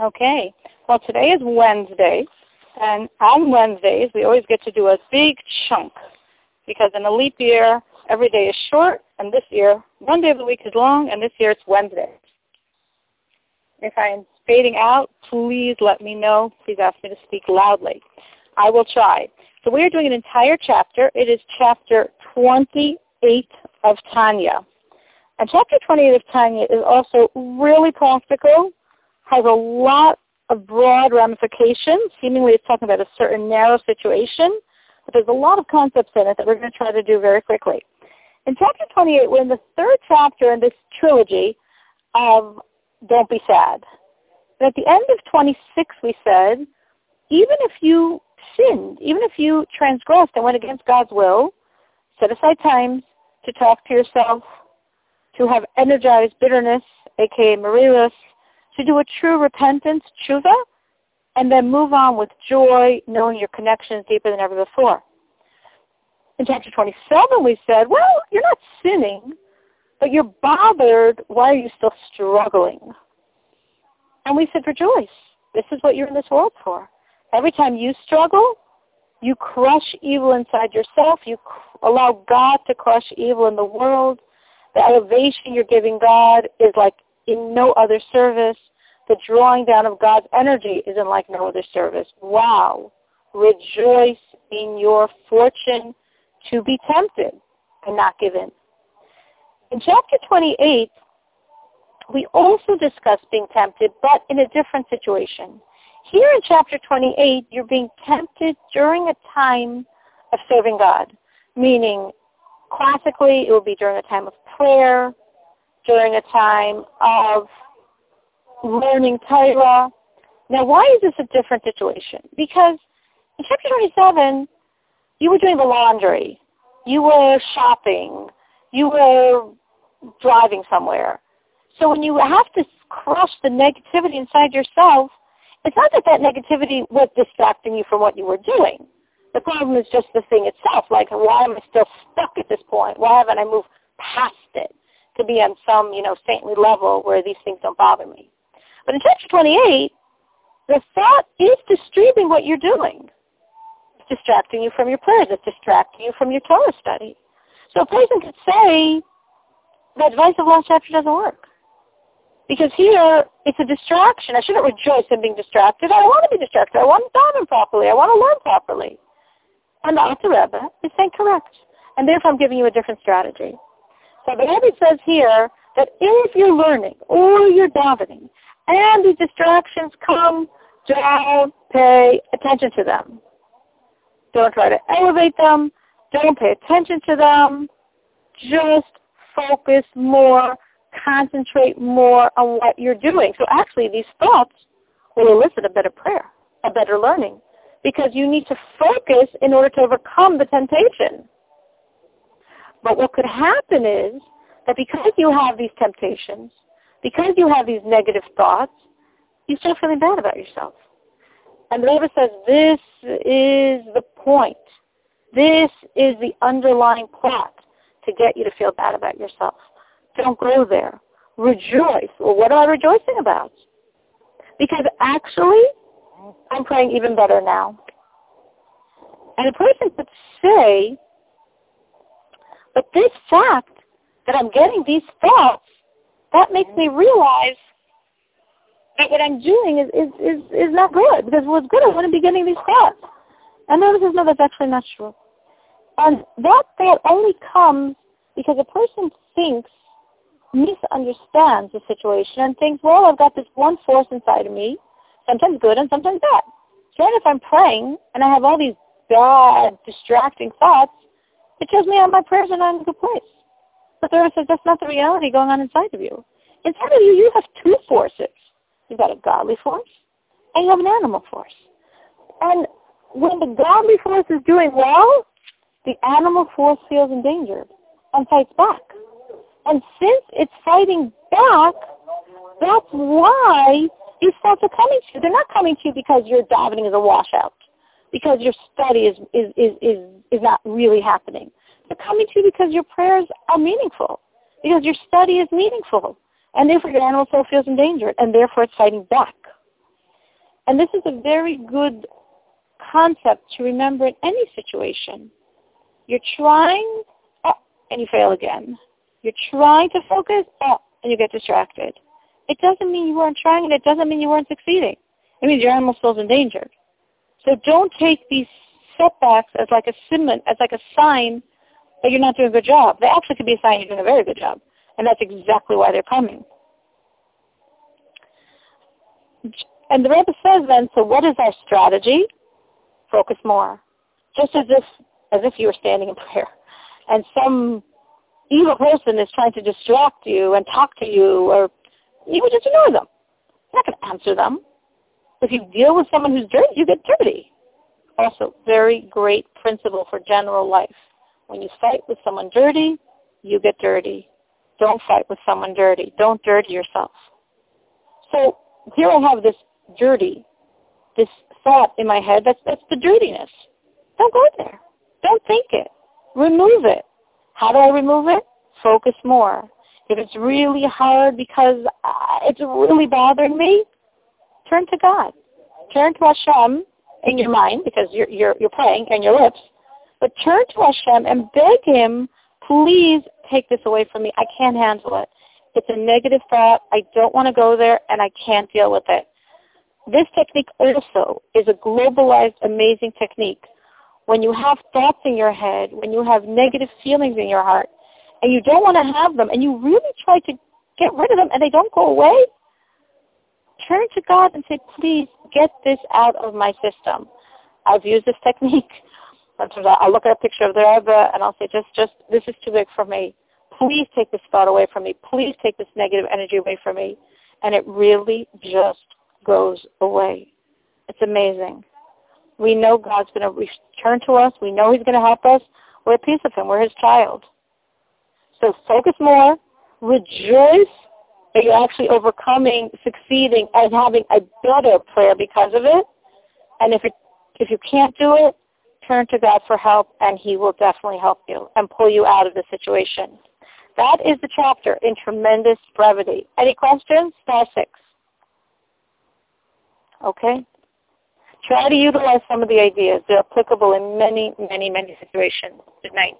Okay. Well, today is Wednesday, and on Wednesdays we always get to do a big chunk because in a leap year every day is short, and this year one day of the week is long, and this year it's Wednesday. If I'm fading out, please let me know. Please ask me to speak loudly. I will try. So we are doing an entire chapter. It is chapter 28 of Tanya. And chapter 28 of Tanya is also really practical, has a lot of broad ramifications. Seemingly it's talking about a certain narrow situation, but there's a lot of concepts in it that we're going to try to do very quickly. In chapter 28, we're in the third chapter in this trilogy of Don't Be Sad. And at the end of 26, we said, even if you sinned, even if you transgressed and went against God's will, set aside times to talk to yourself, to have energized bitterness, aka merirus, to do a true repentance, tshuva, and then move on with joy, knowing your connection is deeper than ever before. In chapter 27, we said, well, you're not sinning, but you're bothered. Why are you still struggling? And we said, rejoice. This is what you're in this world for. Every time you struggle, you crush evil inside yourself. You allow God to crush evil in the world. The elevation you're giving God is like in no other service. The drawing down of God's energy is in like no other service. Wow. Rejoice in your fortune to be tempted and not give in. In chapter 28, we also discuss being tempted, but in a different situation. Here in chapter 28, you're being tempted during a time of serving God, meaning classically it would be during a time of prayer, during a time of learning Torah. Now, why is this a different situation? Because in chapter 27, you were doing the laundry, you were shopping, you were driving somewhere. So when you have to crush the negativity inside yourself, it's not that that negativity was distracting you from what you were doing. The problem is just the thing itself. Like, why am I still stuck at this point? Why haven't I moved past to be on some, you know, saintly level where these things don't bother me? But in chapter 28, the thought is disturbing what you're doing. It's distracting you from your prayers. It's distracting you from your Torah study. So a person could say the advice of last chapter doesn't work. Because here, it's a distraction. I shouldn't rejoice in being distracted. I want to be distracted. I want to daven properly. I want to learn properly. And the Alter Rebbe is saying correct. And therefore, I'm giving you a different strategy. So the Rebbe says here that if you're learning or you're davening and the distractions come, don't pay attention to them. Don't try to elevate them. Don't pay attention to them. Just focus more concentrate more on what you're doing. So actually these thoughts will elicit a better prayer, a better learning, because you need to focus in order to overcome the temptation. But what could happen is that because you have these temptations, because you have these negative thoughts, you start feeling bad about yourself. And the Rebbe says this is the point. This is the underlying plot to get you to feel bad about yourself. Don't go there. Rejoice. Well, what am I rejoicing about? Because actually, I'm praying even better now. And a person could say, but this fact that I'm getting these thoughts, that makes me mm-hmm. realize that what I'm doing is, is, is, is not good. Because what's good, I to be getting these thoughts. And says, no, that's actually not true. And that thought only comes because a person thinks misunderstands the situation and thinks, well, I've got this one force inside of me, sometimes good and sometimes bad. So then if I'm praying and I have all these bad, distracting thoughts, it tells me my prayers are not in a good place. But the Rebbe says that's not the reality going on inside of you. Inside of you, you have two forces. You've got a godly force and you have an animal force. And when the godly force is doing well, the animal force feels endangered and fights back. And since it's fighting back, that's why these thoughts are coming to you. They're not coming to you because your davening is a washout, because your study is, is, is, is, is not really happening. They're coming to you because your prayers are meaningful, because your study is meaningful, and therefore your animal soul feels endangered, and therefore it's fighting back. And this is a very good concept to remember in any situation. You're trying, oh, and you fail again. You're trying to focus, oh, and you get distracted. It doesn't mean you weren't trying, and it doesn't mean you weren't succeeding. It means your animal feels endangered. So don't take these setbacks as like a as like a sign that you're not doing a good job. They actually could be a sign you're doing a very good job. And that's exactly why they're coming. And the Rebbe says then, so what is our strategy? Focus more. Just as if as if you were standing in prayer. And some evil person is trying to distract you and talk to you or you would just ignore them. You're not going to answer them. If you deal with someone who's dirty, you get dirty. Also, very great principle for general life. When you fight with someone dirty, you get dirty. Don't fight with someone dirty. Don't dirty yourself. So here I have this dirty, this thought in my head. That's that's the dirtiness. Don't go there. Don't think it. Remove it. How do I remove it? Focus more. If it's really hard because uh, it's really bothering me, turn to God. Turn to Hashem in your mind because you're, you're, you're praying and your lips, but turn to Hashem and beg Him, please take this away from me. I can't handle it. It's a negative thought. I don't want to go there and I can't deal with it. This technique also is a globalized, amazing technique. When you have thoughts in your head, when you have negative feelings in your heart, and you don't want to have them, and you really try to get rid of them, and they don't go away, turn to God and say, please get this out of my system. I've used this technique. Sometimes I'll look at a picture of the Rebbe and I'll say, just, just, this is too big for me. Please take this thought away from me. Please take this negative energy away from me. And it really just goes away. It's amazing. We know God's going to return to us. We know he's going to help us. We're a piece of him. We're his child. So focus more. Rejoice that you're actually overcoming, succeeding, and having a better prayer because of it. And if it, if you can't do it, turn to God for help, and He will definitely help you and pull you out of the situation. That is the chapter in tremendous brevity. Any questions? Star six. Okay. Try to utilize some of the ideas. They're applicable in many, many, many situations. Good night.